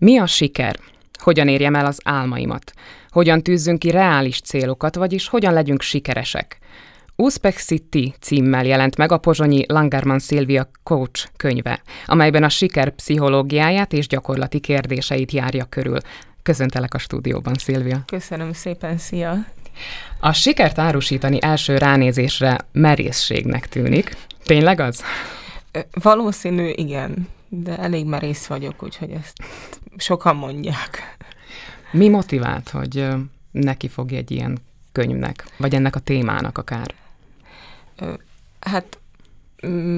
Mi a siker? Hogyan érjem el az álmaimat? Hogyan tűzzünk ki reális célokat, vagyis hogyan legyünk sikeresek? Uzbek City címmel jelent meg a pozsonyi Langerman Szilvia Coach könyve, amelyben a siker pszichológiáját és gyakorlati kérdéseit járja körül. Köszöntelek a stúdióban, Szilvia. Köszönöm szépen, szia! A sikert árusítani első ránézésre merészségnek tűnik. Tényleg az? Valószínű, igen, de elég merész vagyok, úgyhogy ezt sokan mondják. Mi motivált, hogy neki fogja egy ilyen könyvnek, vagy ennek a témának akár? Hát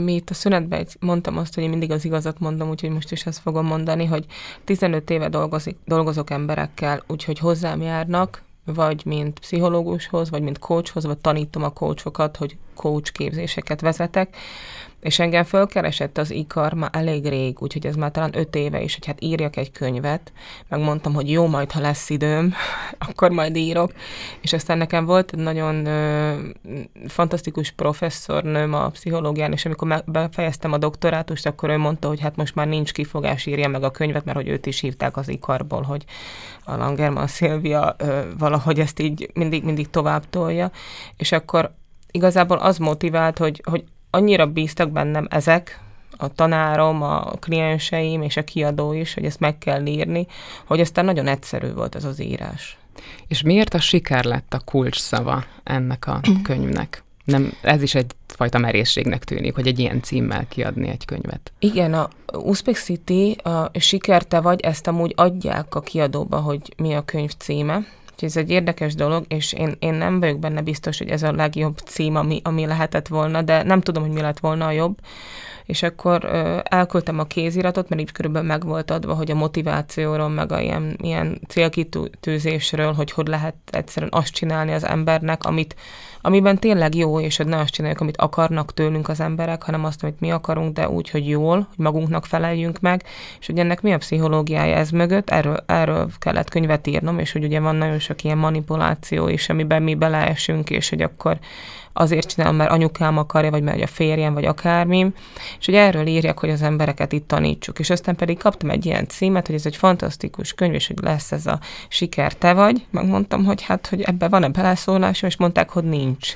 mi itt a szünetben mondtam azt, hogy én mindig az igazat mondom, úgyhogy most is ezt fogom mondani, hogy 15 éve dolgozik, dolgozok emberekkel, úgyhogy hozzám járnak, vagy mint pszichológushoz, vagy mint coachhoz, vagy tanítom a coachokat, hogy coach képzéseket vezetek, és engem fölkeresett az ikar már elég rég, úgyhogy ez már talán öt éve is, hogy hát írjak egy könyvet, megmondtam, hogy jó, majd ha lesz időm, akkor majd írok, és aztán nekem volt egy nagyon ö, fantasztikus professzornőm a pszichológián, és amikor befejeztem a doktorátust, akkor ő mondta, hogy hát most már nincs kifogás, írja meg a könyvet, mert hogy őt is írták az ikarból, hogy a Langerman Szilvia ö, valahogy ezt így mindig, mindig tovább tolja, és akkor igazából az motivált, hogy, hogy annyira bíztak bennem ezek, a tanárom, a klienseim és a kiadó is, hogy ezt meg kell írni, hogy aztán nagyon egyszerű volt ez az írás. És miért a siker lett a kulcs szava ennek a könyvnek? Nem, ez is egyfajta merészségnek tűnik, hogy egy ilyen címmel kiadni egy könyvet. Igen, a Uzbek City, a Siker te vagy, ezt amúgy adják a kiadóba, hogy mi a könyv címe, Úgyhogy ez egy érdekes dolog, és én, én nem vagyok benne biztos, hogy ez a legjobb cím, ami, ami lehetett volna, de nem tudom, hogy mi lett volna a jobb. És akkor ö, elküldtem a kéziratot, mert így körülbelül meg volt adva, hogy a motivációról, meg a ilyen, ilyen célkitűzésről, hogy hogy lehet egyszerűen azt csinálni az embernek, amit, amiben tényleg jó, és hogy ne azt csináljuk, amit akarnak tőlünk az emberek, hanem azt, amit mi akarunk, de úgy, hogy jól, hogy magunknak feleljünk meg, és hogy ennek mi a pszichológiája ez mögött, erről, erről kellett könyvet írnom, és hogy ugye van nagyon sok ilyen manipuláció is, amiben mi beleesünk, és hogy akkor azért csinálom, mert anyukám akarja, vagy mert a férjem, vagy akármi, és hogy erről írják, hogy az embereket itt tanítsuk. És aztán pedig kaptam egy ilyen címet, hogy ez egy fantasztikus könyv, és hogy lesz ez a siker te vagy. Megmondtam, hogy hát, hogy ebbe van-e beleszólásom, és mondták, hogy nincs.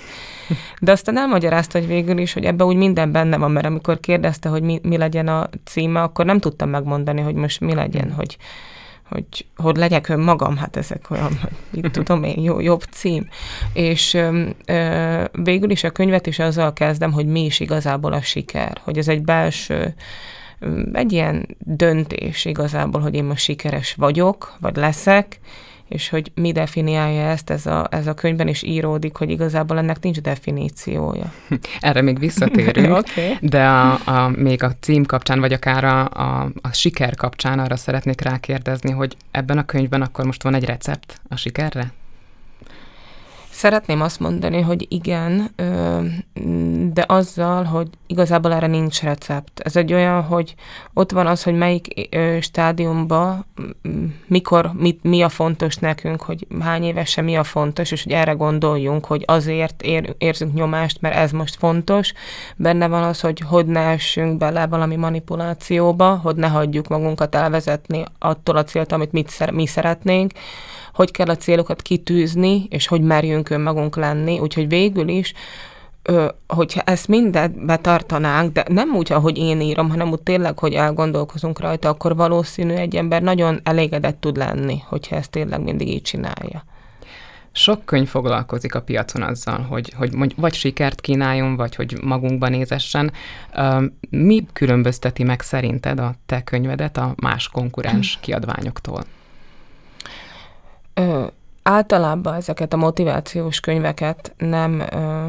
De aztán elmagyarázta, hogy végül is, hogy ebbe úgy minden benne van, mert amikor kérdezte, hogy mi, mi legyen a címe, akkor nem tudtam megmondani, hogy most mi legyen, hogy hogy, hogy legyek önmagam, hát ezek olyan, mit tudom én, jó, jobb cím. És ö, ö, végül is a könyvet is azzal kezdem, hogy mi is igazából a siker, hogy ez egy belső, egy ilyen döntés igazából, hogy én most sikeres vagyok, vagy leszek, és hogy mi definiálja ezt, ez a, ez a könyvben is íródik, hogy igazából ennek nincs definíciója. Erre még visszatérünk, okay. de a, a, még a cím kapcsán, vagy akár a, a, a siker kapcsán arra szeretnék rákérdezni, hogy ebben a könyvben akkor most van egy recept a sikerre? Szeretném azt mondani, hogy igen, de azzal, hogy igazából erre nincs recept. Ez egy olyan, hogy ott van az, hogy melyik stádiumban, mikor, mit, mi a fontos nekünk, hogy hány évesen mi a fontos, és hogy erre gondoljunk, hogy azért ér, érzünk nyomást, mert ez most fontos. Benne van az, hogy hogy ne essünk bele valami manipulációba, hogy ne hagyjuk magunkat elvezetni attól a célt, amit mit, mi szeretnénk, hogy kell a célokat kitűzni, és hogy merjünk önmagunk lenni, úgyhogy végül is hogyha ezt mindet betartanánk, de nem úgy, ahogy én írom, hanem úgy tényleg, hogy elgondolkozunk rajta, akkor valószínű egy ember nagyon elégedett tud lenni, hogyha ezt tényleg mindig így csinálja. Sok könyv foglalkozik a piacon azzal, hogy, hogy vagy sikert kínáljon, vagy hogy magunkban nézessen. Mi különbözteti meg szerinted a te könyvedet a más konkurens kiadványoktól? Ö, általában ezeket a motivációs könyveket nem ö,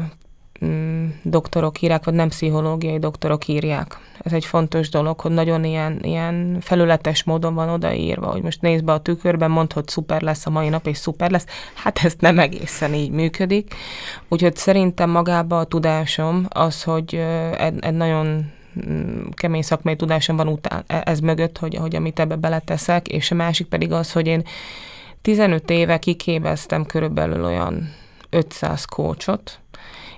mm, doktorok írják, vagy nem pszichológiai doktorok írják. Ez egy fontos dolog, hogy nagyon ilyen, ilyen felületes módon van odaírva, hogy most nézd be a tükörben, mondd, hogy szuper lesz a mai nap, és szuper lesz. Hát ez nem egészen így működik. Úgyhogy szerintem magába a tudásom az, hogy egy, egy nagyon mm, kemény szakmai tudásom van után, e, ez mögött, hogy, hogy amit ebbe beleteszek, és a másik pedig az, hogy én 15 éve kiképeztem körülbelül olyan 500 kócsot,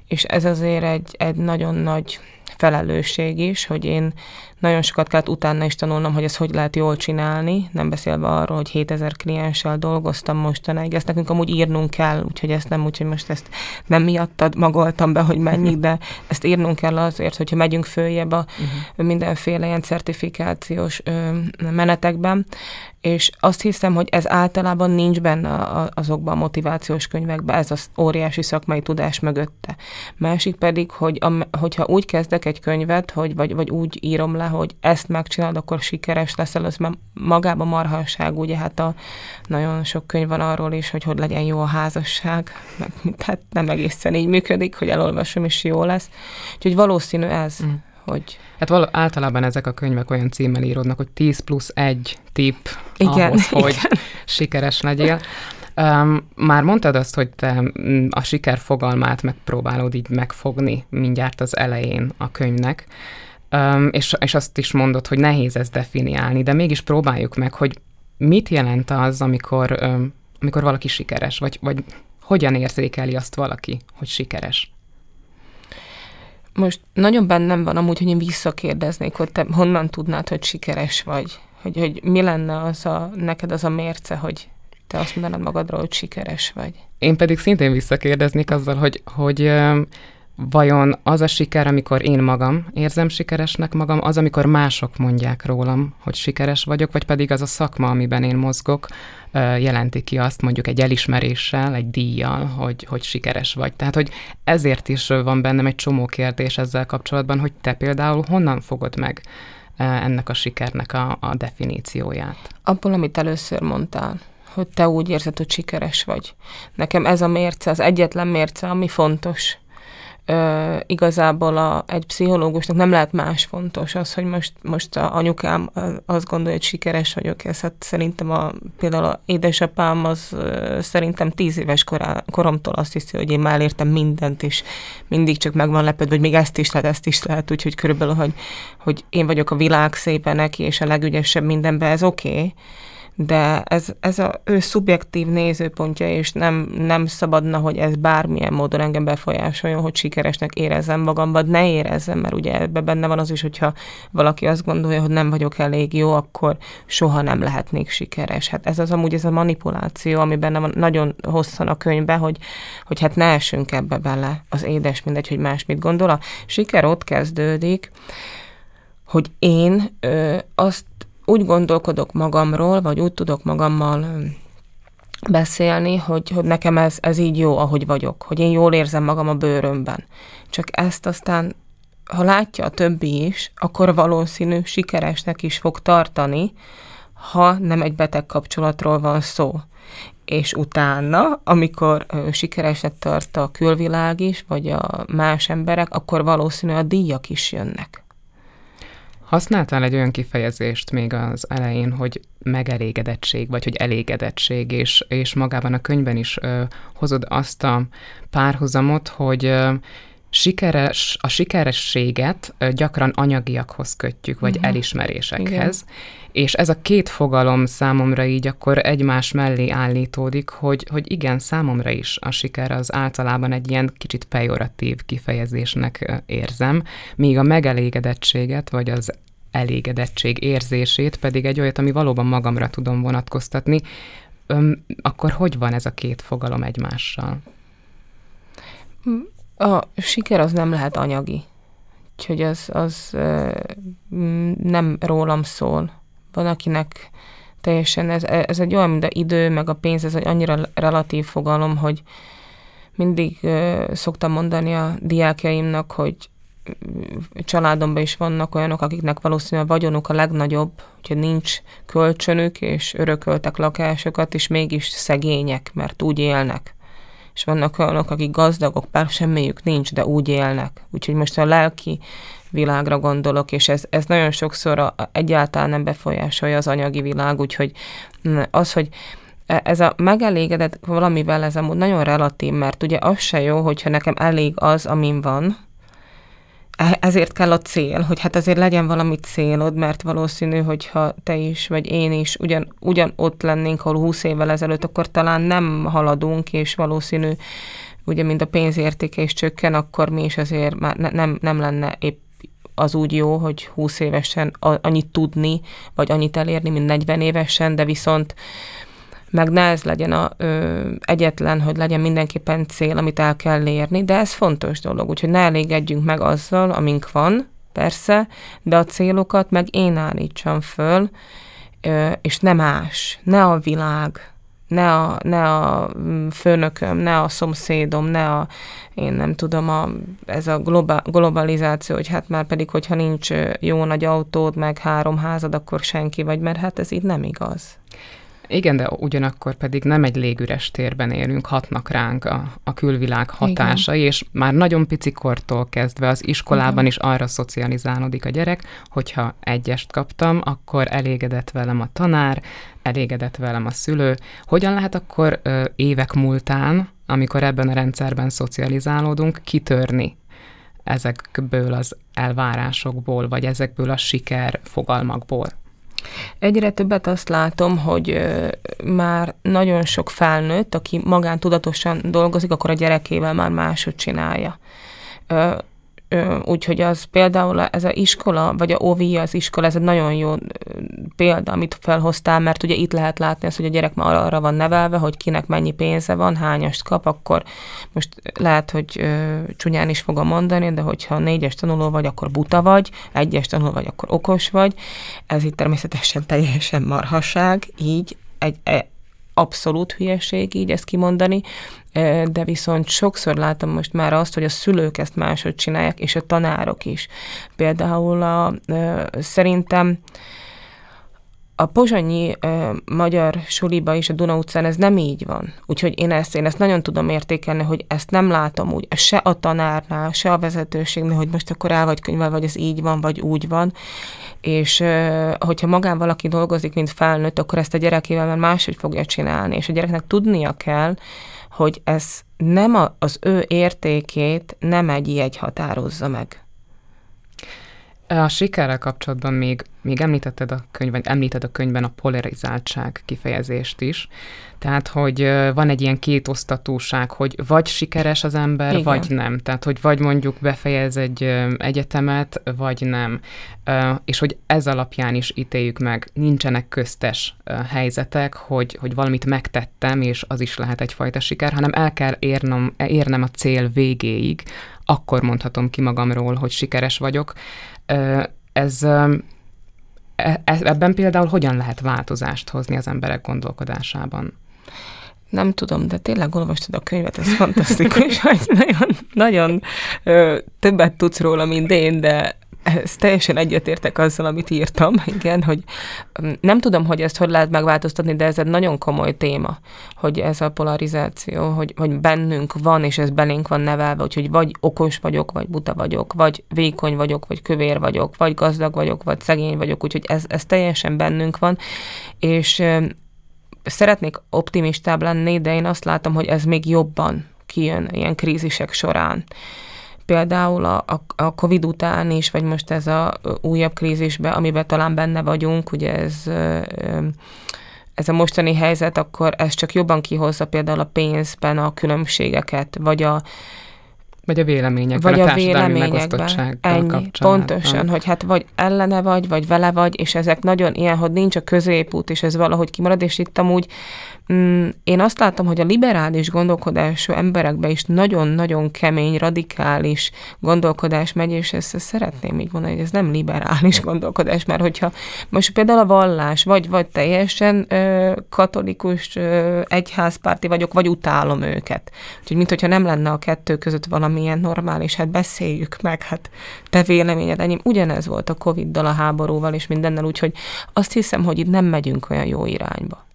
és ez azért egy, egy nagyon nagy felelősség is, hogy én nagyon sokat kellett utána is tanulnom, hogy ezt hogy lehet jól csinálni, nem beszélve arról, hogy 7000 klienssel dolgoztam mostanáig. Ezt nekünk amúgy írnunk kell, úgyhogy ezt nem úgy, hogy most ezt nem miattad magoltam be, hogy mennyi, de ezt írnunk kell azért, hogyha megyünk följebb a uh-huh. mindenféle ilyen certifikációs menetekben, és azt hiszem, hogy ez általában nincs benne azokban a motivációs könyvekben, ez az óriási szakmai tudás mögötte. Másik pedig, hogy a, hogyha úgy kezdek egy könyvet, hogy, vagy, vagy úgy írom le, hogy ezt megcsinálod, akkor sikeres leszel, az már magában marhaság, ugye hát a, nagyon sok könyv van arról is, hogy hogy legyen jó a házasság, meg hát nem egészen így működik, hogy elolvasom és jó lesz. Úgyhogy valószínű ez. Mm hogy... Hát val- általában ezek a könyvek olyan címmel íródnak, hogy 10 plusz 1 tipp igen, ahhoz, igen. hogy sikeres legyél. Um, már mondtad azt, hogy te mm, a siker fogalmát megpróbálod így megfogni mindjárt az elején a könyvnek, um, és, és azt is mondod, hogy nehéz ezt definiálni, de mégis próbáljuk meg, hogy mit jelent az, amikor, um, amikor valaki sikeres, vagy, vagy hogyan érzékeli azt valaki, hogy sikeres? most nagyon bennem van amúgy, hogy én visszakérdeznék, hogy te honnan tudnád, hogy sikeres vagy. Hogy, hogy mi lenne az a, neked az a mérce, hogy te azt mondanád magadról, hogy sikeres vagy. Én pedig szintén visszakérdeznék azzal, hogy, hogy vajon az a siker, amikor én magam érzem sikeresnek magam, az, amikor mások mondják rólam, hogy sikeres vagyok, vagy pedig az a szakma, amiben én mozgok, jelenti ki azt mondjuk egy elismeréssel, egy díjjal, hogy, hogy sikeres vagy. Tehát, hogy ezért is van bennem egy csomó kérdés ezzel kapcsolatban, hogy te például honnan fogod meg ennek a sikernek a, a definícióját? Abból, amit először mondtál, hogy te úgy érzed, hogy sikeres vagy. Nekem ez a mérce, az egyetlen mérce, ami fontos ö, igazából a, egy pszichológusnak nem lehet más fontos az, hogy most, most a anyukám azt gondolja, hogy sikeres vagyok, ez hát szerintem a, például a édesapám az ö, szerintem tíz éves korá, koromtól azt hiszi, hogy én már értem mindent, és mindig csak meg van lepődve, hogy még ezt is lehet, ezt is lehet, úgyhogy körülbelül, hogy, hogy én vagyok a világ szépe neki, és a legügyesebb mindenben, ez oké, okay de ez, ez a ő szubjektív nézőpontja, és nem, nem szabadna, hogy ez bármilyen módon engem befolyásoljon, hogy sikeresnek érezzem magam, vagy ne érezzem, mert ugye ebben benne van az is, hogyha valaki azt gondolja, hogy nem vagyok elég jó, akkor soha nem lehetnék sikeres. Hát ez az amúgy ez a manipuláció, ami benne van nagyon hosszan a könyvben, hogy, hogy hát ne essünk ebbe bele, az édes mindegy, hogy más mit gondol. A siker ott kezdődik, hogy én ö, azt úgy gondolkodok magamról, vagy úgy tudok magammal beszélni, hogy, hogy nekem ez, ez így jó, ahogy vagyok, hogy én jól érzem magam a bőrömben. Csak ezt aztán, ha látja a többi is, akkor valószínű sikeresnek is fog tartani, ha nem egy beteg kapcsolatról van szó. És utána, amikor ö, sikeresnek tart a külvilág is, vagy a más emberek, akkor valószínű a díjak is jönnek. Használtál egy olyan kifejezést még az elején, hogy megelégedettség, vagy hogy elégedettség, és, és magában a könyvben is ö, hozod azt a párhuzamot, hogy ö, sikeres, a sikerességet gyakran anyagiakhoz kötjük, vagy uh-huh. elismerésekhez. Igen. És ez a két fogalom számomra így akkor egymás mellé állítódik, hogy, hogy igen, számomra is a siker az általában egy ilyen kicsit pejoratív kifejezésnek érzem, míg a megelégedettséget, vagy az elégedettség érzését pedig egy olyat, ami valóban magamra tudom vonatkoztatni, Öm, akkor hogy van ez a két fogalom egymással? A siker az nem lehet anyagi. Úgyhogy az, az nem rólam szól. Van, akinek teljesen, ez, ez egy olyan, mint a idő, meg a pénz, ez egy annyira relatív fogalom, hogy mindig szoktam mondani a diákjaimnak, hogy családomban is vannak olyanok, akiknek valószínűleg a vagyonuk a legnagyobb, hogyha nincs kölcsönük, és örököltek lakásokat, és mégis szegények, mert úgy élnek és vannak olyanok, akik gazdagok, bár semmiük nincs, de úgy élnek. Úgyhogy most a lelki világra gondolok, és ez, ez nagyon sokszor a, egyáltalán nem befolyásolja az anyagi világ, úgyhogy mm, az, hogy e, ez a megelégedett valamivel, ez amúgy nagyon relatív, mert ugye az se jó, hogyha nekem elég az, amin van, ezért kell a cél, hogy hát azért legyen valami célod, mert valószínű, hogyha te is, vagy én is ugyan, ugyan ott lennénk, ahol 20 évvel ezelőtt, akkor talán nem haladunk, és valószínű, ugye, mint a pénzértéke is csökken, akkor mi is azért már ne, nem, nem lenne épp az úgy jó, hogy 20 évesen annyit tudni, vagy annyit elérni, mint 40 évesen, de viszont meg ne ez legyen a, ö, egyetlen, hogy legyen mindenképpen cél, amit el kell érni, de ez fontos dolog, úgyhogy ne elégedjünk meg azzal, amink van, persze, de a célokat meg én állítsam föl, ö, és nem más, ne a világ, ne a, ne a mm, főnököm, ne a szomszédom, ne a, én nem tudom, a, ez a globa, globalizáció, hogy hát már pedig, hogyha nincs jó nagy autód, meg három házad, akkor senki vagy, mert hát ez így nem igaz. Igen, de ugyanakkor pedig nem egy légüres térben élünk, hatnak ránk a, a külvilág hatásai, Igen. és már nagyon pici kortól kezdve az iskolában Igen. is arra szocializálódik a gyerek, hogyha egyest kaptam, akkor elégedett velem a tanár, elégedett velem a szülő. Hogyan lehet akkor ö, évek múltán, amikor ebben a rendszerben szocializálódunk, kitörni ezekből az elvárásokból, vagy ezekből a siker fogalmakból? Egyre többet azt látom, hogy már nagyon sok felnőtt, aki magántudatosan dolgozik, akkor a gyerekével már máshogy csinálja Úgyhogy az például ez a iskola, vagy a OVI az iskola, ez egy nagyon jó példa, amit felhoztál, mert ugye itt lehet látni azt, hogy a gyerek már arra van nevelve, hogy kinek mennyi pénze van, hányast kap, akkor most lehet, hogy ö, csúnyán is fogom mondani, de hogyha négyes tanuló vagy, akkor buta vagy, egyes tanuló vagy, akkor okos vagy. Ez itt természetesen teljesen marhaság, így egy, e, abszolút hülyeség így ezt kimondani, de viszont sokszor látom most már azt, hogy a szülők ezt máshogy csinálják, és a tanárok is. Például a, szerintem a pozsonyi ö, magyar suliba is a Duna utcán ez nem így van. Úgyhogy én ezt, én ezt nagyon tudom értékelni, hogy ezt nem látom úgy, se a tanárnál, se a vezetőségnél, hogy most akkor el vagy könyvel, vagy ez így van, vagy úgy van. És ö, hogyha magán valaki dolgozik, mint felnőtt, akkor ezt a gyerekével már máshogy fogja csinálni. És a gyereknek tudnia kell, hogy ez nem a, az ő értékét nem egy jegy határozza meg. A sikerrel kapcsolatban még, még említetted a könyvben, említed a könyvben a polarizáltság kifejezést is. Tehát, hogy van egy ilyen kétosztatóság, hogy vagy sikeres az ember, Igen. vagy nem. Tehát, hogy vagy mondjuk befejez egy egyetemet, vagy nem. És hogy ez alapján is ítéljük meg. Nincsenek köztes helyzetek, hogy, hogy valamit megtettem, és az is lehet egyfajta siker, hanem el kell érnem, érnem a cél végéig, akkor mondhatom ki magamról, hogy sikeres vagyok. Ez, ebben például hogyan lehet változást hozni az emberek gondolkodásában? Nem tudom, de tényleg olvastad a könyvet, ez fantasztikus, hogy nagyon, nagyon ö, többet tudsz róla, mint én, de ez teljesen egyetértek azzal, amit írtam, igen, hogy mm, nem tudom, hogy ezt hogy lehet megváltoztatni, de ez egy nagyon komoly téma, hogy ez a polarizáció, hogy, hogy bennünk van, és ez belénk van nevelve, úgyhogy vagy okos vagyok, vagy buta vagyok, vagy vékony vagyok, vagy kövér vagyok, vagy gazdag vagyok, vagy szegény vagyok, úgyhogy ez, ez teljesen bennünk van, és szeretnék optimistább lenni, de én azt látom, hogy ez még jobban kijön ilyen krízisek során például a, a, a Covid után is, vagy most ez a újabb krízisbe, amiben talán benne vagyunk, ugye ez ez a mostani helyzet, akkor ez csak jobban kihozza például a pénzben a különbségeket, vagy a vagy a véleményekben, vagy a, a véleményekben. Ennyi, pontosan, hogy hát vagy ellene vagy, vagy vele vagy, és ezek nagyon ilyen, hogy nincs a középút, és ez valahogy kimarad, és itt amúgy én azt látom, hogy a liberális gondolkodású emberekbe is nagyon-nagyon kemény, radikális gondolkodás megy, és ezt, ezt szeretném így mondani, hogy ez nem liberális gondolkodás, mert hogyha most például a vallás, vagy, vagy teljesen ö, katolikus ö, egyházpárti vagyok, vagy utálom őket. Úgyhogy, mint hogyha nem lenne a kettő között valamilyen normális, hát beszéljük meg, hát te véleményed, enyém. Ugyanez volt a Covid-dal, a háborúval és mindennel, úgyhogy azt hiszem, hogy itt nem megyünk olyan jó irányba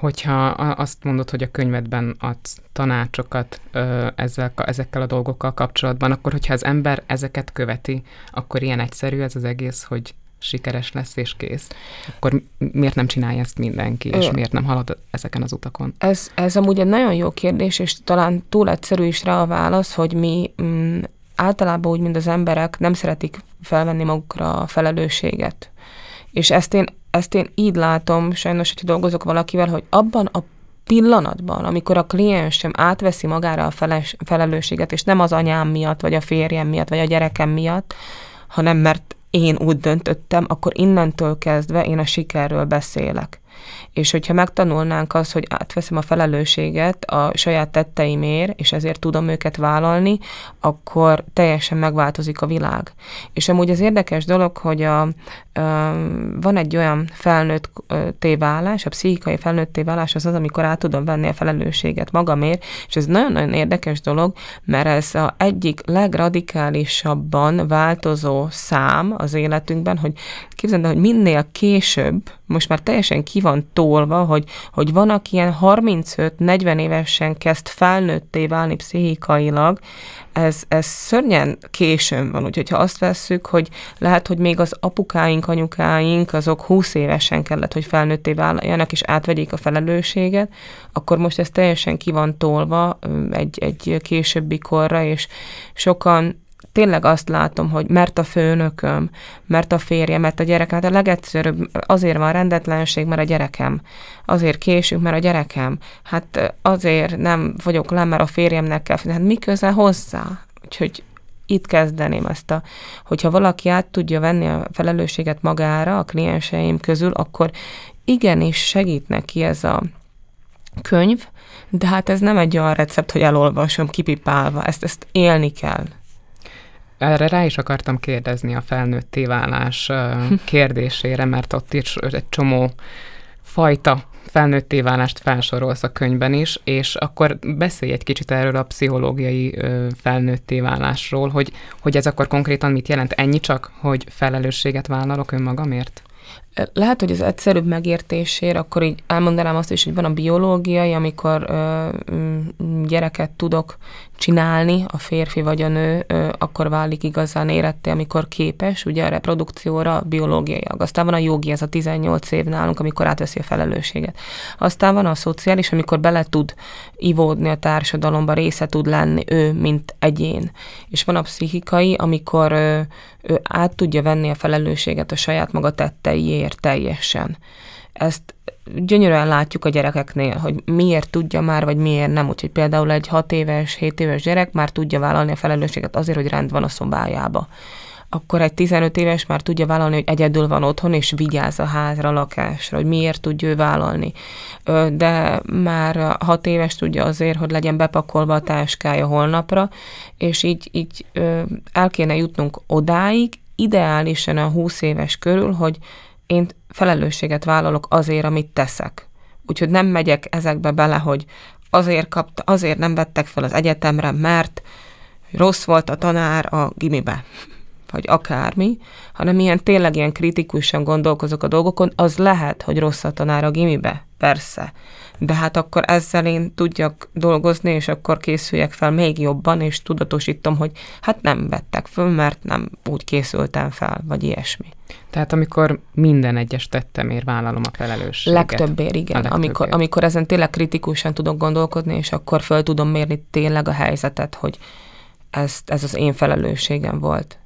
hogyha azt mondod, hogy a könyvedben adsz tanácsokat ö, ezzel, ezekkel a dolgokkal kapcsolatban, akkor hogyha az ember ezeket követi, akkor ilyen egyszerű ez az egész, hogy sikeres lesz és kész. Akkor miért nem csinálja ezt mindenki, és Ö, miért nem halad ezeken az utakon? Ez, ez amúgy egy nagyon jó kérdés, és talán túl egyszerű is rá a válasz, hogy mi mm, általában úgy, mint az emberek nem szeretik felvenni magukra a felelősséget. És ezt én ezt én így látom, sajnos, hogyha dolgozok valakivel, hogy abban a pillanatban, amikor a kliensem átveszi magára a feles, felelősséget, és nem az anyám miatt, vagy a férjem miatt, vagy a gyerekem miatt, hanem mert én úgy döntöttem, akkor innentől kezdve én a sikerről beszélek. És hogyha megtanulnánk azt, hogy átveszem a felelősséget a saját tetteimért, és ezért tudom őket vállalni, akkor teljesen megváltozik a világ. És amúgy az érdekes dolog, hogy a, van egy olyan felnőtt tévállás, a pszichikai felnőtt tévállás az az, amikor át tudom venni a felelősséget magamért, és ez nagyon-nagyon érdekes dolog, mert ez a egyik legradikálisabban változó szám az életünkben, hogy képzeld hogy minél később, most már teljesen ki van tolva, hogy, hogy van, aki ilyen 35-40 évesen kezd felnőtté válni pszichikailag, ez, ez szörnyen későn van, úgyhogy ha azt vesszük, hogy lehet, hogy még az apukáink, anyukáink, azok 20 évesen kellett, hogy felnőtté váljanak, és átvegyék a felelősséget, akkor most ez teljesen ki van tolva egy, egy későbbi korra, és sokan tényleg azt látom, hogy mert a főnököm, mert a férjem, mert a gyerek, hát a legegyszerűbb azért van rendetlenség, mert a gyerekem. Azért késünk, mert a gyerekem. Hát azért nem vagyok le, mert a férjemnek kell. Hát mi köze hozzá? Úgyhogy itt kezdeném ezt a, hogyha valaki át tudja venni a felelősséget magára a klienseim közül, akkor igenis segít neki ez a könyv, de hát ez nem egy olyan recept, hogy elolvasom kipipálva, ezt, ezt élni kell. Erre rá is akartam kérdezni a felnőtté válás kérdésére, mert ott is egy csomó fajta felnőtté válást felsorolsz a könyvben is, és akkor beszélj egy kicsit erről a pszichológiai felnőtté válásról, hogy, hogy ez akkor konkrétan mit jelent? Ennyi csak, hogy felelősséget vállalok önmagamért? Lehet, hogy az egyszerűbb megértésért, akkor így elmondanám azt is, hogy van a biológiai, amikor ö, gyereket tudok csinálni, a férfi vagy a nő, ö, akkor válik igazán éretté, amikor képes, ugye a reprodukcióra biológiailag. Aztán van a jogi, ez a 18 év nálunk, amikor átveszi a felelősséget. Aztán van a szociális, amikor bele tud ivódni a társadalomba, része tud lenni ő, mint egyén. És van a pszichikai, amikor ö, ő át tudja venni a felelősséget a saját maga tetteiért teljesen. Ezt gyönyörűen látjuk a gyerekeknél, hogy miért tudja már, vagy miért nem. Úgyhogy például egy 6 éves, 7 éves gyerek már tudja vállalni a felelősséget azért, hogy rend van a szobájába akkor egy 15 éves már tudja vállalni, hogy egyedül van otthon, és vigyáz a házra, a lakásra, hogy miért tudja ő vállalni. De már 6 éves tudja azért, hogy legyen bepakolva a táskája holnapra, és így, így el kéne jutnunk odáig, ideálisan a 20 éves körül, hogy én felelősséget vállalok azért, amit teszek. Úgyhogy nem megyek ezekbe bele, hogy azért kapta, azért nem vettek fel az egyetemre, mert rossz volt a tanár a gimibe vagy akármi, hanem ilyen tényleg ilyen kritikusan gondolkozok a dolgokon, az lehet, hogy rossz a tanár a gimibe, persze. De hát akkor ezzel én tudjak dolgozni, és akkor készüljek fel még jobban, és tudatosítom, hogy hát nem vettek föl, mert nem úgy készültem fel, vagy ilyesmi. Tehát amikor minden egyes tettemért vállalom a felelősséget. Legtöbbért, igen. Legtöbbért. Amikor, amikor ezen tényleg kritikusan tudok gondolkodni, és akkor föl tudom mérni tényleg a helyzetet, hogy ez, ez az én felelősségem volt.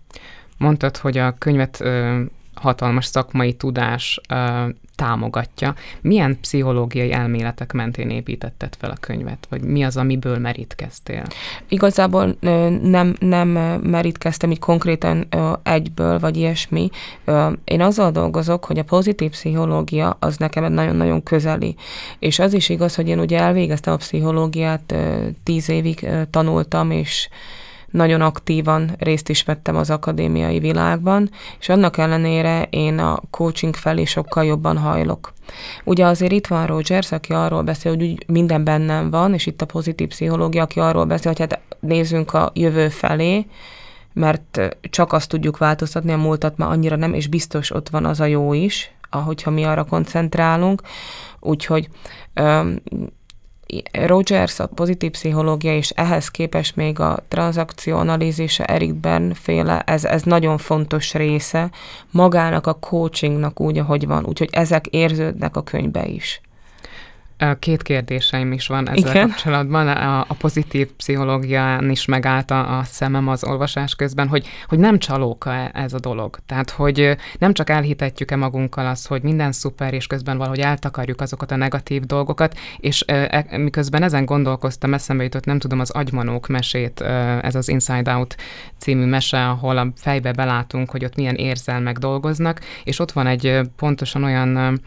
Mondtad, hogy a könyvet ö, hatalmas szakmai tudás ö, támogatja. Milyen pszichológiai elméletek mentén építetted fel a könyvet? Vagy mi az, amiből merítkeztél? Igazából nem, nem merítkeztem így konkrétan egyből, vagy ilyesmi. Én azzal dolgozok, hogy a pozitív pszichológia az nekem nagyon-nagyon közeli. És az is igaz, hogy én ugye elvégeztem a pszichológiát, tíz évig tanultam, és nagyon aktívan részt is vettem az akadémiai világban, és annak ellenére én a coaching felé sokkal jobban hajlok. Ugye azért itt van Rogers, aki arról beszél, hogy úgy minden bennem van, és itt a pozitív pszichológia, aki arról beszél, hogy hát nézzünk a jövő felé, mert csak azt tudjuk változtatni, a múltat már annyira nem, és biztos ott van az a jó is, ahogyha mi arra koncentrálunk. Úgyhogy Rogers, a pozitív pszichológia, és ehhez képest még a tranzakcióanalízise Eric Bern féle, ez, ez nagyon fontos része magának a coachingnak úgy, ahogy van, úgyhogy ezek érződnek a könyvbe is. Két kérdéseim is van ezzel Igen? kapcsolatban. A, a pozitív pszichológián is megállt a, a szemem az olvasás közben, hogy, hogy nem csalóka e, ez a dolog. Tehát, hogy nem csak elhitetjük-e magunkkal azt, hogy minden szuper, és közben valahogy eltakarjuk azokat a negatív dolgokat, és e, e, miközben ezen gondolkoztam, eszembe jutott, nem tudom, az agymanók mesét, ez az Inside Out című mese, ahol a fejbe belátunk, hogy ott milyen érzelmek dolgoznak, és ott van egy pontosan olyan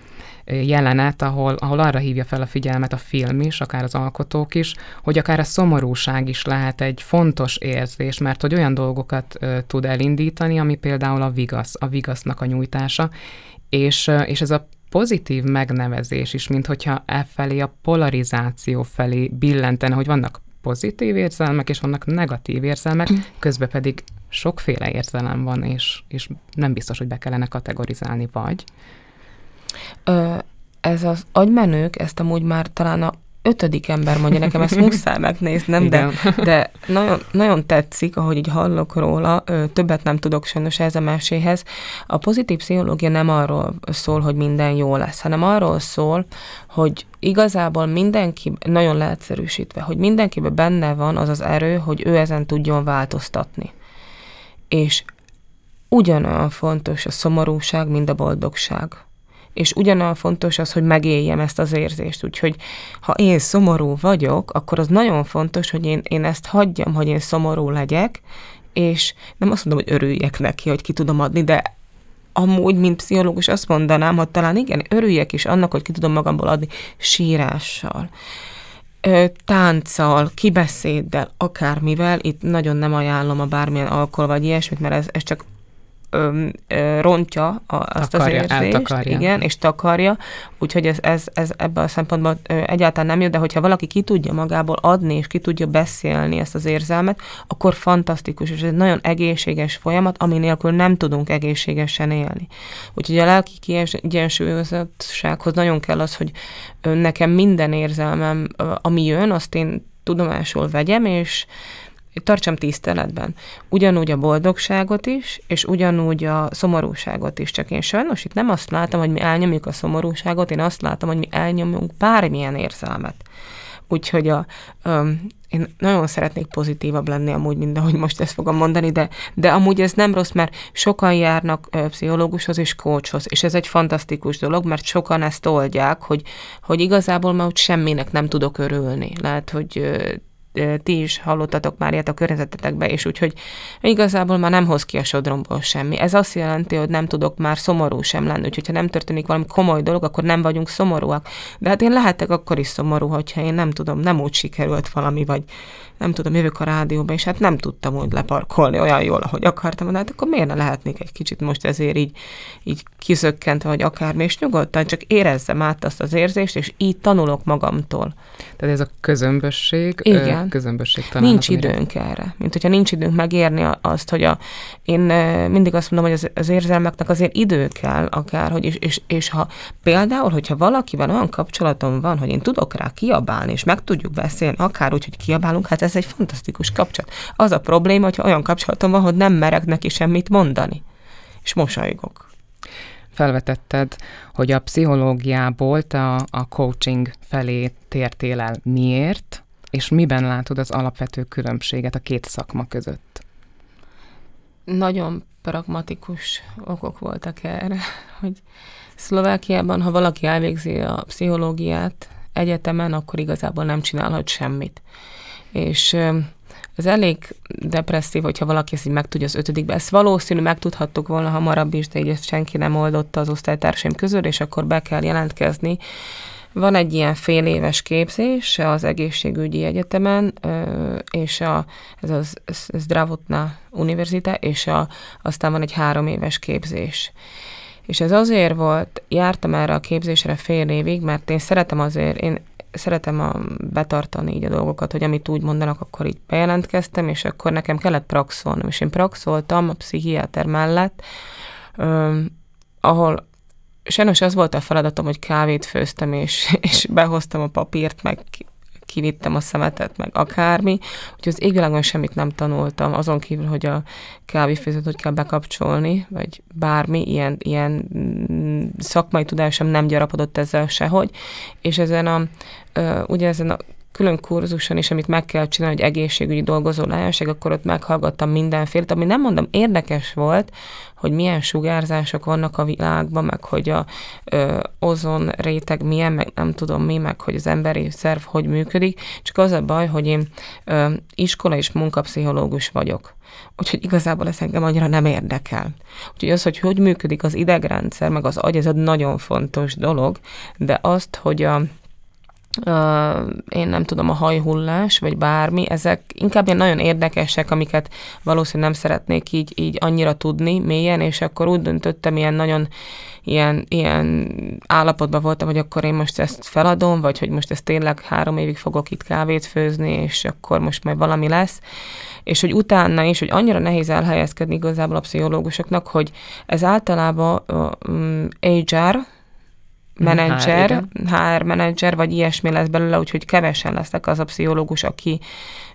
jelenet, ahol, ahol arra hívja fel a figyelmet a film is, akár az alkotók is, hogy akár a szomorúság is lehet egy fontos érzés, mert hogy olyan dolgokat uh, tud elindítani, ami például a vigasz, a vigasznak a nyújtása, és, uh, és ez a pozitív megnevezés is, mint hogyha e felé a polarizáció felé billentene, hogy vannak pozitív érzelmek, és vannak negatív érzelmek, közben pedig sokféle érzelem van, és, és nem biztos, hogy be kellene kategorizálni, vagy Ö, ez az agymenők, ezt amúgy már talán a ötödik ember mondja nekem, ezt muszáj megnéznem, de, de nagyon, nagyon tetszik, ahogy így hallok róla, többet nem tudok sajnos ez a meséhez. A pozitív pszichológia nem arról szól, hogy minden jó lesz, hanem arról szól, hogy igazából mindenki, nagyon leegyszerűsítve, hogy mindenkiben benne van az az erő, hogy ő ezen tudjon változtatni. És ugyanolyan fontos a szomorúság, mint a boldogság és ugyanolyan fontos az, hogy megéljem ezt az érzést. Úgyhogy ha én szomorú vagyok, akkor az nagyon fontos, hogy én, én ezt hagyjam, hogy én szomorú legyek, és nem azt mondom, hogy örüljek neki, hogy ki tudom adni, de amúgy, mint pszichológus azt mondanám, hogy talán igen, örüljek is annak, hogy ki tudom magamból adni sírással, tánccal, kibeszéddel, akármivel, itt nagyon nem ajánlom a bármilyen alkohol vagy ilyesmit, mert ez, ez csak ö, ö, rontja a, azt takarja, az érzést, eltakarja. igen, és takarja, úgyhogy ez, ez, ez ebben a szempontból ö, egyáltalán nem jó, de hogyha valaki ki tudja magából adni, és ki tudja beszélni ezt az érzelmet, akkor fantasztikus, és ez egy nagyon egészséges folyamat, ami nélkül nem tudunk egészségesen élni. Úgyhogy a lelki kiegyensúlyozottsághoz nagyon kell az, hogy nekem minden érzelmem, ami jön, azt én tudomásul vegyem, és tartsam tiszteletben. Ugyanúgy a boldogságot is, és ugyanúgy a szomorúságot is. Csak én sajnos itt nem azt látom, hogy mi elnyomjuk a szomorúságot, én azt látom, hogy mi elnyomjunk bármilyen érzelmet. Úgyhogy a, um, én nagyon szeretnék pozitívabb lenni amúgy, mint ahogy most ezt fogom mondani, de, de amúgy ez nem rossz, mert sokan járnak ö, pszichológushoz és coachhoz, és ez egy fantasztikus dolog, mert sokan ezt oldják, hogy, hogy igazából már úgy semminek nem tudok örülni. Lehet, hogy ö, ti is hallottatok már ilyet a környezetetekbe, és úgyhogy igazából már nem hoz ki a sodromból semmi. Ez azt jelenti, hogy nem tudok már szomorú sem lenni, úgyhogy ha nem történik valami komoly dolog, akkor nem vagyunk szomorúak. De hát én lehetek akkor is szomorú, hogyha én nem tudom, nem úgy sikerült valami, vagy nem tudom, jövök a rádióba, és hát nem tudtam úgy leparkolni olyan jól, ahogy akartam, de hát akkor miért ne lehetnék egy kicsit most ezért így, így kizökkent, vagy akármi, és nyugodtan csak érezzem át azt az érzést, és így tanulok magamtól. Tehát ez a közömbösség, Igen. közömbösség talán. Nincs időnk amire... erre. Mint hogyha nincs időnk megérni azt, hogy a, én mindig azt mondom, hogy az, az érzelmeknek azért idő kell akár, hogy és, és, és ha például, hogyha valakivel olyan kapcsolatom van, hogy én tudok rá kiabálni, és meg tudjuk beszélni, akár úgy, hogy kiabálunk, hát ez egy fantasztikus kapcsolat. Az a probléma, hogyha olyan kapcsolatom van, hogy nem merek neki semmit mondani, és mosolygok felvetetted, hogy a pszichológiából a, a coaching felé tértél el. Miért? És miben látod az alapvető különbséget a két szakma között? Nagyon pragmatikus okok voltak erre, hogy Szlovákiában, ha valaki elvégzi a pszichológiát egyetemen, akkor igazából nem csinálhat semmit. És ez elég depresszív, hogyha valaki ezt így megtudja az ötödikbe. Ezt valószínű megtudhattuk volna hamarabb is, de így ezt senki nem oldotta az osztálytársaim közül, és akkor be kell jelentkezni. Van egy ilyen fél éves képzés az egészségügyi egyetemen, és a, ez az Zdravotna Univerzita, és a, aztán van egy három éves képzés. És ez azért volt, jártam erre a képzésre fél évig, mert én szeretem azért, én szeretem a, betartani így a dolgokat, hogy amit úgy mondanak, akkor így bejelentkeztem, és akkor nekem kellett praxolnom, és én praxoltam a pszichiáter mellett, ö, ahol sajnos az volt a feladatom, hogy kávét főztem, és, és behoztam a papírt, meg kivittem a szemetet, meg akármi. Úgyhogy az égvilágon semmit nem tanultam, azon kívül, hogy a kávéfőzőt hogy kell bekapcsolni, vagy bármi, ilyen, ilyen mm, szakmai tudásom nem gyarapodott ezzel sehogy. És ezen a, ugye ezen a külön kurzuson is, amit meg kell csinálni, hogy egészségügyi dolgozó lehetőség, akkor ott meghallgattam mindenfélt, ami nem mondom érdekes volt, hogy milyen sugárzások vannak a világban, meg hogy a ö, ozon réteg milyen, meg nem tudom mi, meg hogy az emberi szerv hogy működik, csak az a baj, hogy én ö, iskola és munkapszichológus vagyok. Úgyhogy igazából ez engem annyira nem érdekel. Úgyhogy az, hogy hogy működik az idegrendszer, meg az agy, ez egy nagyon fontos dolog, de azt, hogy a Uh, én nem tudom, a hajhullás, vagy bármi, ezek inkább ilyen nagyon érdekesek, amiket valószínűleg nem szeretnék így, így annyira tudni mélyen, és akkor úgy döntöttem, ilyen nagyon ilyen, ilyen állapotban voltam, hogy akkor én most ezt feladom, vagy hogy most ezt tényleg három évig fogok itt kávét főzni, és akkor most majd valami lesz. És hogy utána is, hogy annyira nehéz elhelyezkedni igazából a pszichológusoknak, hogy ez általában um, HR, menedzser, HR menedzser, vagy ilyesmi lesz belőle, úgyhogy kevesen lesznek az a pszichológus, aki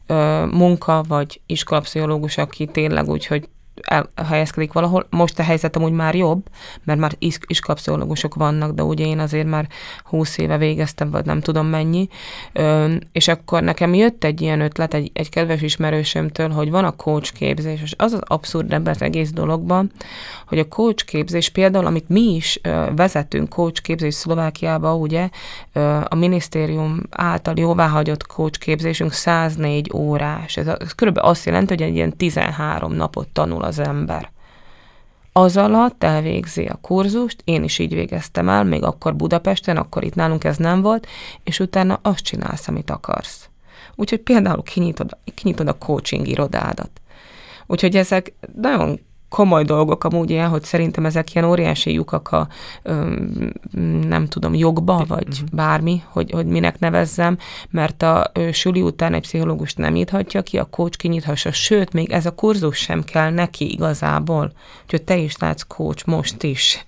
ö, munka, vagy iskolapszichológus, aki tényleg úgy, hogy elhelyezkedik valahol. Most a helyzet amúgy már jobb, mert már is, iskapszichológusok vannak, de ugye én azért már húsz éve végeztem, vagy nem tudom mennyi. Ö, és akkor nekem jött egy ilyen ötlet egy, egy kedves ismerősömtől, hogy van a coach képzés, és az az abszurd ebben az egész dologban, hogy a coach képzés például, amit mi is ö, vezetünk coach képzés Szlovákiába, ugye, ö, a minisztérium által jóváhagyott coach képzésünk 104 órás. Ez, ez körülbelül azt jelenti, hogy egy ilyen 13 napot tanul tanul az ember. Az alatt elvégzi a kurzust, én is így végeztem el, még akkor Budapesten, akkor itt nálunk ez nem volt, és utána azt csinálsz, amit akarsz. Úgyhogy például kinyitod, kinyitod a coaching irodádat. Úgyhogy ezek nagyon komoly dolgok amúgy ilyen, hogy szerintem ezek ilyen óriási lyukak a, nem tudom, jogba, vagy uh-huh. bármi, hogy, hogy minek nevezzem, mert a suli után egy pszichológus nem nyithatja ki, a coach kinyithassa, sőt, még ez a kurzus sem kell neki igazából, úgyhogy te is látsz coach most is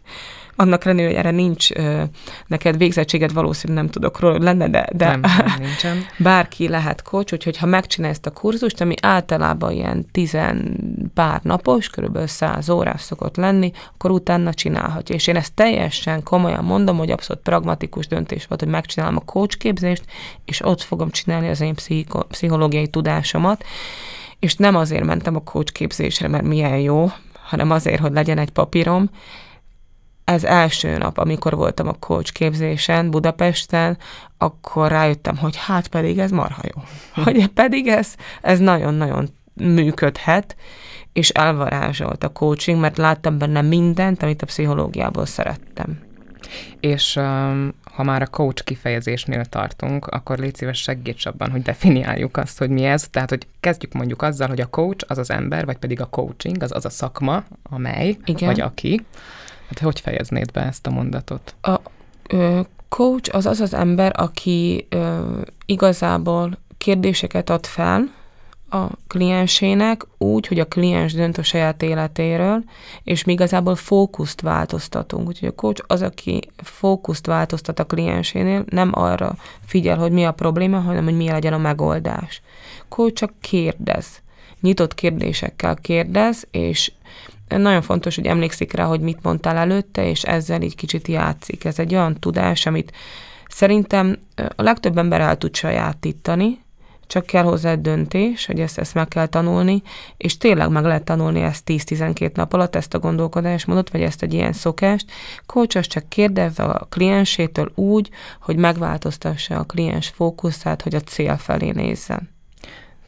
annak lenni, hogy erre nincs ö, neked végzettséged, valószínűleg nem tudok róla lenne, de, de nem, nem, nincsen. bárki lehet coach, úgyhogy ha megcsinál ezt a kurzust, ami általában ilyen tizen pár napos, körülbelül száz órás szokott lenni, akkor utána csinálhatja. És én ezt teljesen komolyan mondom, hogy abszolút pragmatikus döntés volt, hogy megcsinálom a coach képzést, és ott fogom csinálni az én pszicho- pszichológiai tudásomat, és nem azért mentem a coach képzésre, mert milyen jó, hanem azért, hogy legyen egy papírom, ez első nap, amikor voltam a coach képzésen Budapesten, akkor rájöttem, hogy hát pedig ez marha jó. Hogy pedig ez, ez nagyon-nagyon működhet, és elvarázsolt a coaching, mert láttam benne mindent, amit a pszichológiából szerettem. És um, ha már a coach kifejezésnél tartunk, akkor légy szíves segíts abban, hogy definiáljuk azt, hogy mi ez. Tehát, hogy kezdjük mondjuk azzal, hogy a coach az az ember, vagy pedig a coaching az az a szakma, amely, Igen. vagy aki, Hát hogy fejeznéd be ezt a mondatot? A ö, coach az az az ember, aki ö, igazából kérdéseket ad fel a kliensének úgy, hogy a kliens dönt a saját életéről, és mi igazából fókuszt változtatunk. Úgyhogy a coach az, aki fókuszt változtat a kliensénél, nem arra figyel, hogy mi a probléma, hanem hogy mi legyen a megoldás. Coach csak kérdez. Nyitott kérdésekkel kérdez, és nagyon fontos, hogy emlékszik rá, hogy mit mondtál előtte, és ezzel így kicsit játszik. Ez egy olyan tudás, amit szerintem a legtöbb ember el tud sajátítani, csak kell hozzá egy döntés, hogy ezt, ezt meg kell tanulni, és tényleg meg lehet tanulni ezt 10-12 nap alatt, ezt a gondolkodásmódot, vagy ezt egy ilyen szokást. Kócsos csak kérdez a kliensétől úgy, hogy megváltoztassa a kliens fókuszát, hogy a cél felé nézzen.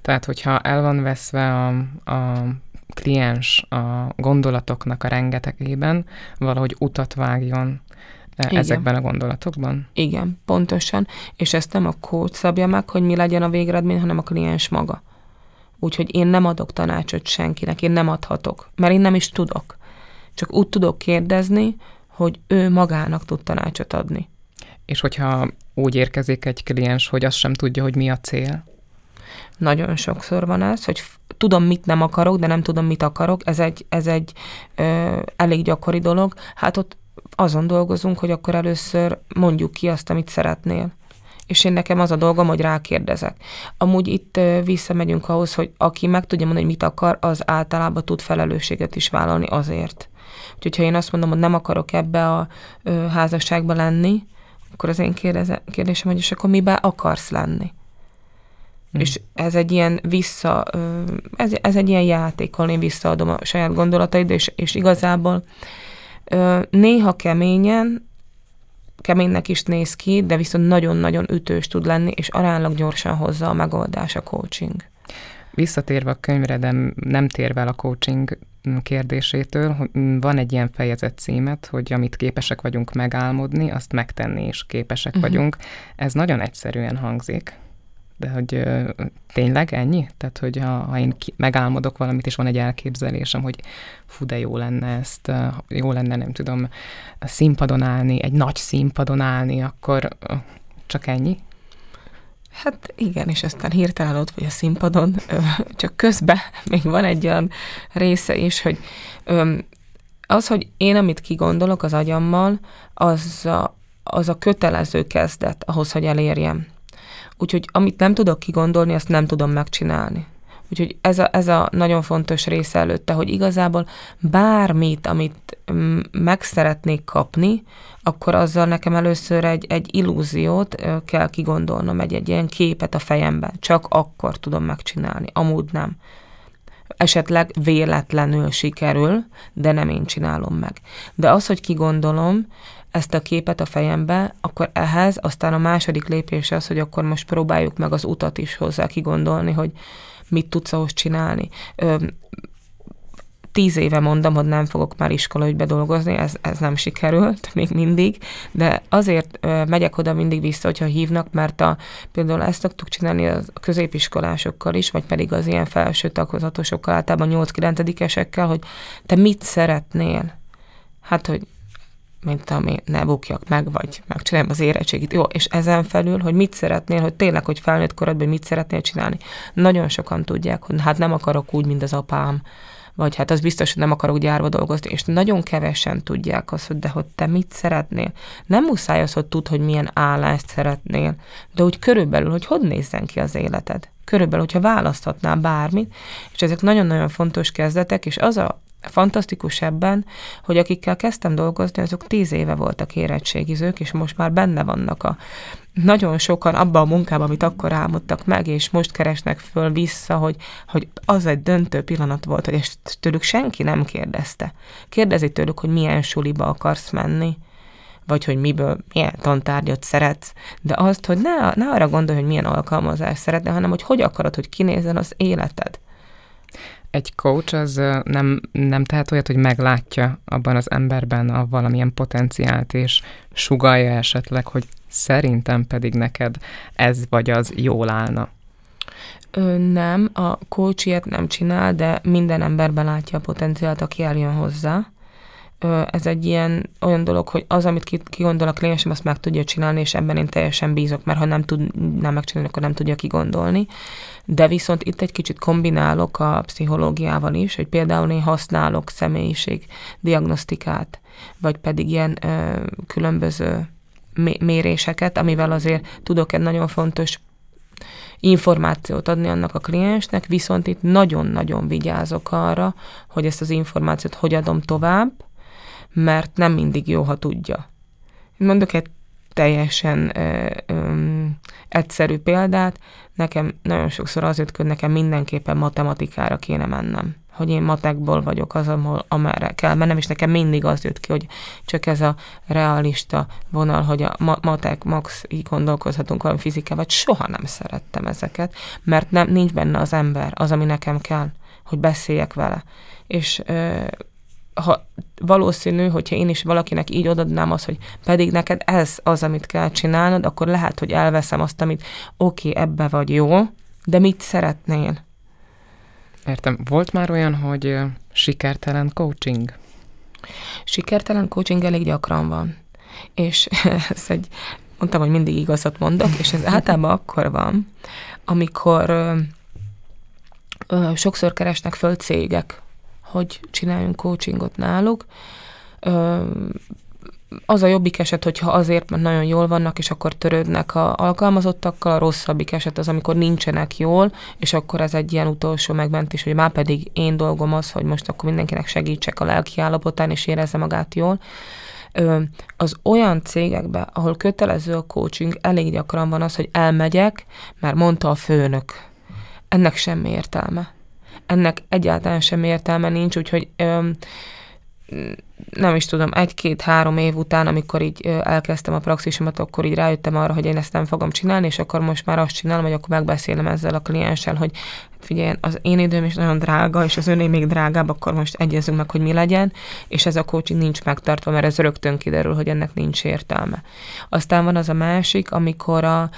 Tehát, hogyha el van veszve a, a kliens a gondolatoknak a rengetegében valahogy utat vágjon e, igen. ezekben a gondolatokban? Igen, pontosan. És ezt nem a kód szabja meg, hogy mi legyen a végeredmény, hanem a kliens maga. Úgyhogy én nem adok tanácsot senkinek, én nem adhatok, mert én nem is tudok. Csak úgy tudok kérdezni, hogy ő magának tud tanácsot adni. És hogyha úgy érkezik egy kliens, hogy azt sem tudja, hogy mi a cél? Nagyon sokszor van ez, hogy tudom, mit nem akarok, de nem tudom, mit akarok. Ez egy, ez egy ö, elég gyakori dolog. Hát ott azon dolgozunk, hogy akkor először mondjuk ki azt, amit szeretnél. és én nekem az a dolgom, hogy rákérdezek. Amúgy itt visszamegyünk ahhoz, hogy aki meg tudja mondani, hogy mit akar, az általában tud felelősséget is vállalni azért. Úgyhogy ha én azt mondom, hogy nem akarok ebbe a házasságba lenni, akkor az én kérdeze, kérdésem, hogy és akkor mibe akarsz lenni? Hmm. És ez egy ilyen vissza, ez, ez egy ilyen játék, ahol én visszaadom a saját gondolataid, és, és igazából néha keményen, keménynek is néz ki, de viszont nagyon-nagyon ütős tud lenni, és aránylag gyorsan hozza a megoldás a coaching. Visszatérve a könyvre, de nem térve el a coaching kérdésétől, van egy ilyen fejezet címet, hogy amit képesek vagyunk megálmodni, azt megtenni is képesek uh-huh. vagyunk. Ez nagyon egyszerűen hangzik, de hogy ö, tényleg ennyi? Tehát, hogy ha, ha én ki, megálmodok valamit, és van egy elképzelésem, hogy fú, de jó lenne ezt, jó lenne, nem tudom, színpadon állni, egy nagy színpadon állni, akkor csak ennyi? Hát igen, és aztán hirtelen ott vagy a színpadon, csak közben még van egy olyan része is, hogy az, hogy én, amit kigondolok az agyammal, az a, az a kötelező kezdet ahhoz, hogy elérjem. Úgyhogy amit nem tudok kigondolni, azt nem tudom megcsinálni. Úgyhogy ez a, ez a nagyon fontos része előtte, hogy igazából bármit, amit mm, meg szeretnék kapni, akkor azzal nekem először egy, egy illúziót kell kigondolnom, egy, egy ilyen képet a fejemben. Csak akkor tudom megcsinálni, amúgy nem. Esetleg véletlenül sikerül, de nem én csinálom meg. De az, hogy kigondolom, ezt a képet a fejembe, akkor ehhez aztán a második lépés az, hogy akkor most próbáljuk meg az utat is hozzá kigondolni, hogy mit tudsz ahhoz csinálni. Ö, tíz éve mondom, hogy nem fogok már iskolaügybe dolgozni, ez, ez nem sikerült még mindig, de azért megyek oda mindig vissza, hogyha hívnak, mert a, például ezt szoktuk csinálni a középiskolásokkal is, vagy pedig az ilyen felső tagozatosokkal, általában 8-9-esekkel, hogy te mit szeretnél? Hát, hogy mint ami ne bukjak meg, vagy megcsinálom az érettségit. Jó, és ezen felül, hogy mit szeretnél, hogy tényleg, hogy felnőtt korodban mit szeretnél csinálni. Nagyon sokan tudják, hogy hát nem akarok úgy, mint az apám, vagy hát az biztos, hogy nem akarok gyárba dolgozni, és nagyon kevesen tudják azt, hogy de hogy te mit szeretnél. Nem muszáj az, hogy tud, hogy milyen állást szeretnél, de úgy körülbelül, hogy hogy nézzen ki az életed. Körülbelül, hogyha választhatnál bármit, és ezek nagyon-nagyon fontos kezdetek, és az a fantasztikus ebben, hogy akikkel kezdtem dolgozni, azok tíz éve voltak érettségizők, és most már benne vannak a nagyon sokan abban a munkában, amit akkor álmodtak meg, és most keresnek föl vissza, hogy, hogy az egy döntő pillanat volt, hogy ezt tőlük senki nem kérdezte. Kérdezi tőlük, hogy milyen suliba akarsz menni, vagy hogy miből, milyen tantárgyat szeretsz, de azt, hogy ne, ne arra gondolj, hogy milyen alkalmazást szeretne, hanem hogy hogy akarod, hogy kinézzen az életed egy coach az nem, nem tehet olyat, hogy meglátja abban az emberben a valamilyen potenciált, és sugalja esetleg, hogy szerintem pedig neked ez vagy az jól állna. Ö, nem, a coach ilyet nem csinál, de minden emberben látja a potenciált, aki eljön hozzá ez egy ilyen olyan dolog, hogy az, amit kigondol a kliensem, azt meg tudja csinálni, és ebben én teljesen bízok, mert ha nem tud nem megcsinálni, akkor nem tudja kigondolni. De viszont itt egy kicsit kombinálok a pszichológiával is, hogy például én használok személyiség diagnosztikát, vagy pedig ilyen ö, különböző méréseket, amivel azért tudok egy nagyon fontos információt adni annak a kliensnek, viszont itt nagyon-nagyon vigyázok arra, hogy ezt az információt hogy adom tovább, mert nem mindig jó, ha tudja. Mondok egy teljesen ö, ö, egyszerű példát, nekem nagyon sokszor az jött, hogy nekem mindenképpen matematikára kéne mennem. Hogy én matekból vagyok az, ahol, amerre kell mennem, és nekem mindig az jött ki, hogy csak ez a realista vonal, hogy a ma- matek, max így gondolkozhatunk valami fizikával, soha nem szerettem ezeket, mert nem, nincs benne az ember, az, ami nekem kell, hogy beszéljek vele. És ö, ha valószínű, hogyha én is valakinek így odadnám azt, hogy pedig neked ez az, amit kell csinálnod, akkor lehet, hogy elveszem azt, amit oké, okay, ebbe vagy jó, de mit szeretnél? Értem. Volt már olyan, hogy sikertelen coaching? Sikertelen coaching elég gyakran van. És ez egy, mondtam, hogy mindig igazat mondok, és ez általában akkor van, amikor ö, ö, sokszor keresnek föl cégek, hogy csináljunk coachingot náluk. Az a jobbik eset, hogyha azért, mert nagyon jól vannak, és akkor törődnek a alkalmazottakkal, a rosszabbik eset az, amikor nincsenek jól, és akkor ez egy ilyen utolsó megmentés, hogy már pedig én dolgom az, hogy most akkor mindenkinek segítsek a lelki állapotán, és érezze magát jól. Az olyan cégekbe, ahol kötelező a coaching, elég gyakran van az, hogy elmegyek, mert mondta a főnök. Ennek semmi értelme. Ennek egyáltalán semmi értelme nincs, úgyhogy nem is tudom, egy-két-három év után, amikor így elkezdtem a praxisomat, akkor így rájöttem arra, hogy én ezt nem fogom csinálni, és akkor most már azt csinálom, hogy akkor megbeszélem ezzel a klienssel, hogy figyelj, az én időm is nagyon drága, és az öné még drágább, akkor most egyezünk meg, hogy mi legyen, és ez a coaching nincs megtartva, mert ez rögtön kiderül, hogy ennek nincs értelme. Aztán van az a másik, amikor a,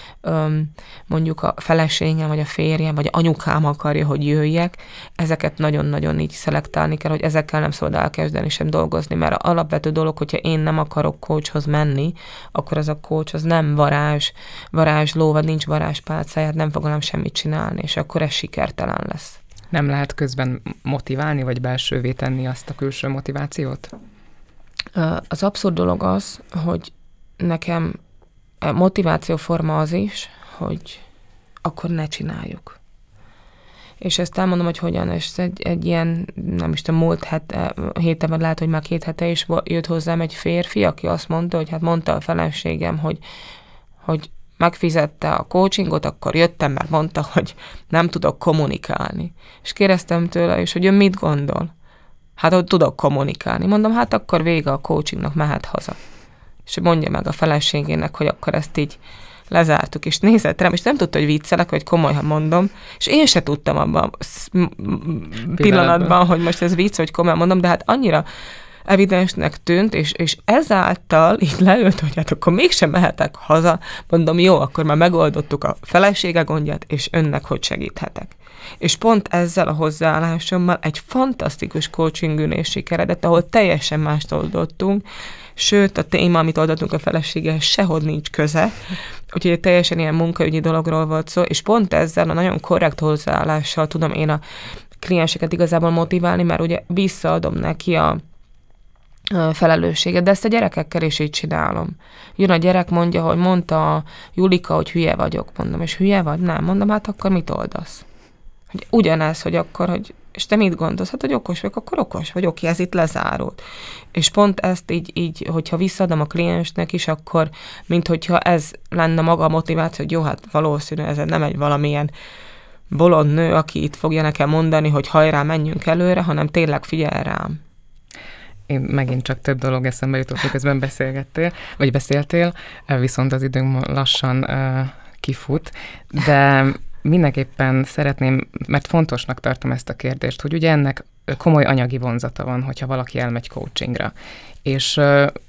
mondjuk a feleségem, vagy a férjem, vagy anyukám akarja, hogy jöjjek, ezeket nagyon-nagyon így szelektálni kell, hogy ezekkel nem szabad elkezdeni sem dolgozni, mert a alapvető dolog, hogyha én nem akarok coachhoz menni, akkor az a coach az nem varázs, varázsló, vagy nincs varázspálcáját, nem fog semmit csinálni, és akkor ez sikert sikertelen lesz. Nem lehet közben motiválni, vagy belsővé tenni azt a külső motivációt? Az abszurd dolog az, hogy nekem motivációforma az is, hogy akkor ne csináljuk. És ezt elmondom, hogy hogyan, és egy, egy ilyen, nem is tudom, múlt hete, héten, vagy lehet, hogy már két hete is jött hozzám egy férfi, aki azt mondta, hogy hát mondta a feleségem, hogy, hogy megfizette a coachingot, akkor jöttem, mert mondta, hogy nem tudok kommunikálni. És kérdeztem tőle is, hogy ő mit gondol. Hát, hogy tudok kommunikálni. Mondom, hát akkor vége a coachingnak, mehet haza. És mondja meg a feleségének, hogy akkor ezt így lezártuk, és nézett rám, és nem tudta, hogy viccelek, vagy komolyan mondom, és én se tudtam abban a pillanatban, hogy most ez vicc, vagy komolyan mondom, de hát annyira evidensnek tűnt, és, és ezáltal így leült, hogy hát akkor mégsem mehetek haza, mondom, jó, akkor már megoldottuk a felesége gondját, és önnek hogy segíthetek. És pont ezzel a hozzáállásommal egy fantasztikus coaching ülés sikeredett, ahol teljesen mást oldottunk, sőt, a téma, amit oldottunk a felesége, sehol nincs köze, úgyhogy egy teljesen ilyen munkaügyi dologról volt szó, és pont ezzel a nagyon korrekt hozzáállással tudom én a klienseket igazából motiválni, mert ugye visszaadom neki a felelősséget, de ezt a gyerekekkel is így csinálom. Jön a gyerek, mondja, hogy mondta a Julika, hogy hülye vagyok, mondom, és hülye vagy? Nem, mondom, hát akkor mit oldasz? Hogy ugyanez, hogy akkor, hogy és te mit gondolsz? Hát, hogy okos vagyok, akkor okos vagy, oké, ez itt lezárult. És pont ezt így, így, hogyha visszaadom a kliensnek is, akkor, mint hogyha ez lenne maga a motiváció, hogy jó, hát valószínű, ez nem egy valamilyen bolond nő, aki itt fogja nekem mondani, hogy hajrá, menjünk előre, hanem tényleg figyel rám én megint csak több dolog eszembe jutott, miközben beszélgettél, vagy beszéltél, viszont az időnk lassan uh, kifut, de mindenképpen szeretném, mert fontosnak tartom ezt a kérdést, hogy ugye ennek komoly anyagi vonzata van, hogyha valaki elmegy coachingra. És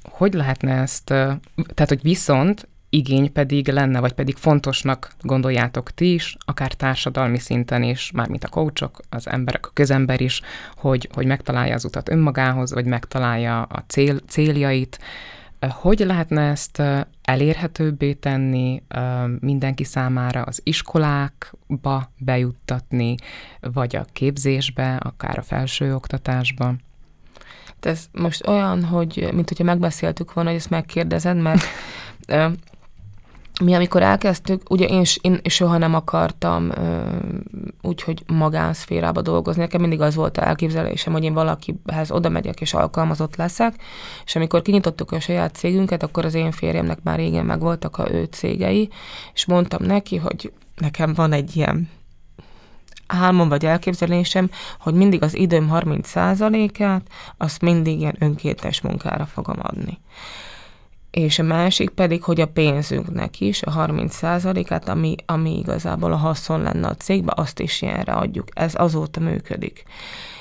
hogy lehetne ezt, tehát hogy viszont igény pedig lenne, vagy pedig fontosnak gondoljátok ti is, akár társadalmi szinten is, mármint a coachok, az emberek, a közember is, hogy, hogy megtalálja az utat önmagához, vagy megtalálja a cél, céljait. Hogy lehetne ezt elérhetőbbé tenni mindenki számára az iskolákba bejuttatni, vagy a képzésbe, akár a felsőoktatásba? Ez most olyan, hogy mint hogyha megbeszéltük volna, hogy ezt megkérdezed, mert mi amikor elkezdtük, ugye én, én soha nem akartam úgy, hogy magánszférába dolgozni. Nekem mindig az volt a elképzelésem, hogy én valakihez oda megyek és alkalmazott leszek, és amikor kinyitottuk a saját cégünket, akkor az én férjemnek már régen megvoltak a ő cégei, és mondtam neki, hogy nekem van egy ilyen álmom vagy elképzelésem, hogy mindig az időm 30%-át, azt mindig ilyen önkéntes munkára fogom adni és a másik pedig, hogy a pénzünknek is a 30%-át, ami, ami igazából a haszon lenne a cégbe, azt is ilyenre adjuk. Ez azóta működik.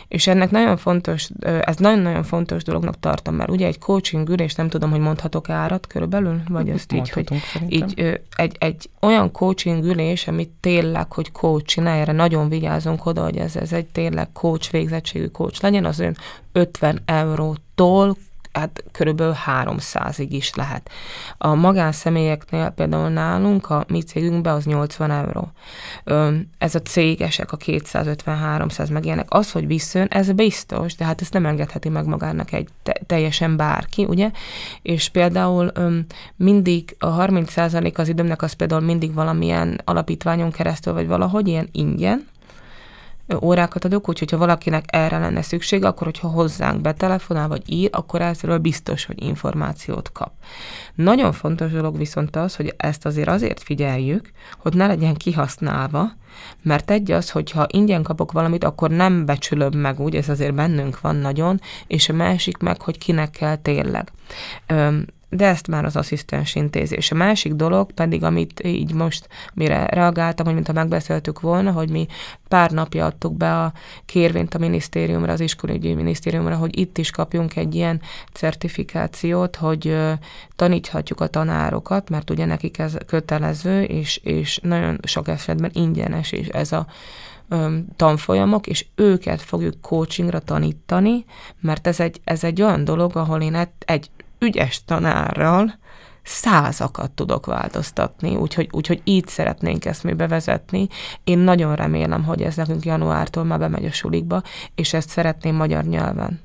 És ennek nagyon fontos, ez nagyon-nagyon fontos dolognak tartom, mert ugye egy coaching ülés, nem tudom, hogy mondhatok árat körülbelül, vagy ezt így, hogy így egy, egy olyan coaching ülés, amit tényleg, hogy coach csinálja, erre nagyon vigyázunk oda, hogy ez, ez egy tényleg coach végzettségű coach legyen, az ön 50 eurótól hát körülbelül 300-ig is lehet. A magánszemélyeknél például nálunk, a mi cégünkben az 80 euró. Ez a cégesek, a 250-300 meg ilyenek, az, hogy visszön, ez biztos, de hát ezt nem engedheti meg magának egy te- teljesen bárki, ugye? És például mindig a 30% az időmnek az például mindig valamilyen alapítványon keresztül, vagy valahogy ilyen ingyen, órákat adok, úgyhogy ha valakinek erre lenne szüksége, akkor hogyha hozzánk betelefonál vagy ír, akkor ezről biztos, hogy információt kap. Nagyon fontos dolog viszont az, hogy ezt azért azért figyeljük, hogy ne legyen kihasználva, mert egy az, hogyha ingyen kapok valamit, akkor nem becsülöm meg úgy, ez azért bennünk van nagyon, és a másik meg, hogy kinek kell tényleg de ezt már az asszisztens intézi. A másik dolog pedig, amit így most, mire reagáltam, hogy mintha megbeszéltük volna, hogy mi pár napja adtuk be a kérvényt a minisztériumra, az iskolügyi minisztériumra, hogy itt is kapjunk egy ilyen certifikációt, hogy taníthatjuk a tanárokat, mert ugye nekik ez kötelező, és, és nagyon sok esetben ingyenes is ez a tanfolyamok, és őket fogjuk coachingra tanítani, mert ez egy, ez egy olyan dolog, ahol én egy ügyes tanárral százakat tudok változtatni, úgyhogy, úgyhogy így szeretnénk ezt mi bevezetni. Én nagyon remélem, hogy ez nekünk januártól már bemegy a sulikba, és ezt szeretném magyar nyelven.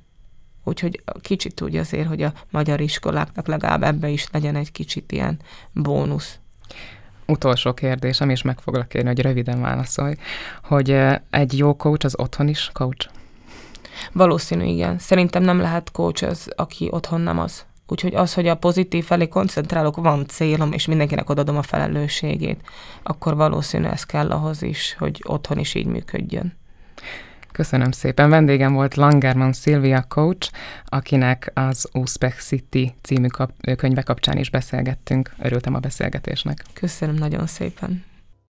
Úgyhogy kicsit úgy azért, hogy a magyar iskoláknak legalább ebbe is legyen egy kicsit ilyen bónusz. Utolsó kérdésem, és meg foglak kérni, hogy röviden válaszolj, hogy egy jó coach az otthon is coach? Valószínű, igen. Szerintem nem lehet coach az, aki otthon nem az. Úgyhogy az, hogy a pozitív felé koncentrálok, van célom, és mindenkinek odadom a felelősségét, akkor valószínű ez kell ahhoz is, hogy otthon is így működjön. Köszönöm szépen. Vendégem volt Langerman Szilvia coach, akinek az Uzbek City című kap- könyve kapcsán is beszélgettünk. Örültem a beszélgetésnek. Köszönöm nagyon szépen.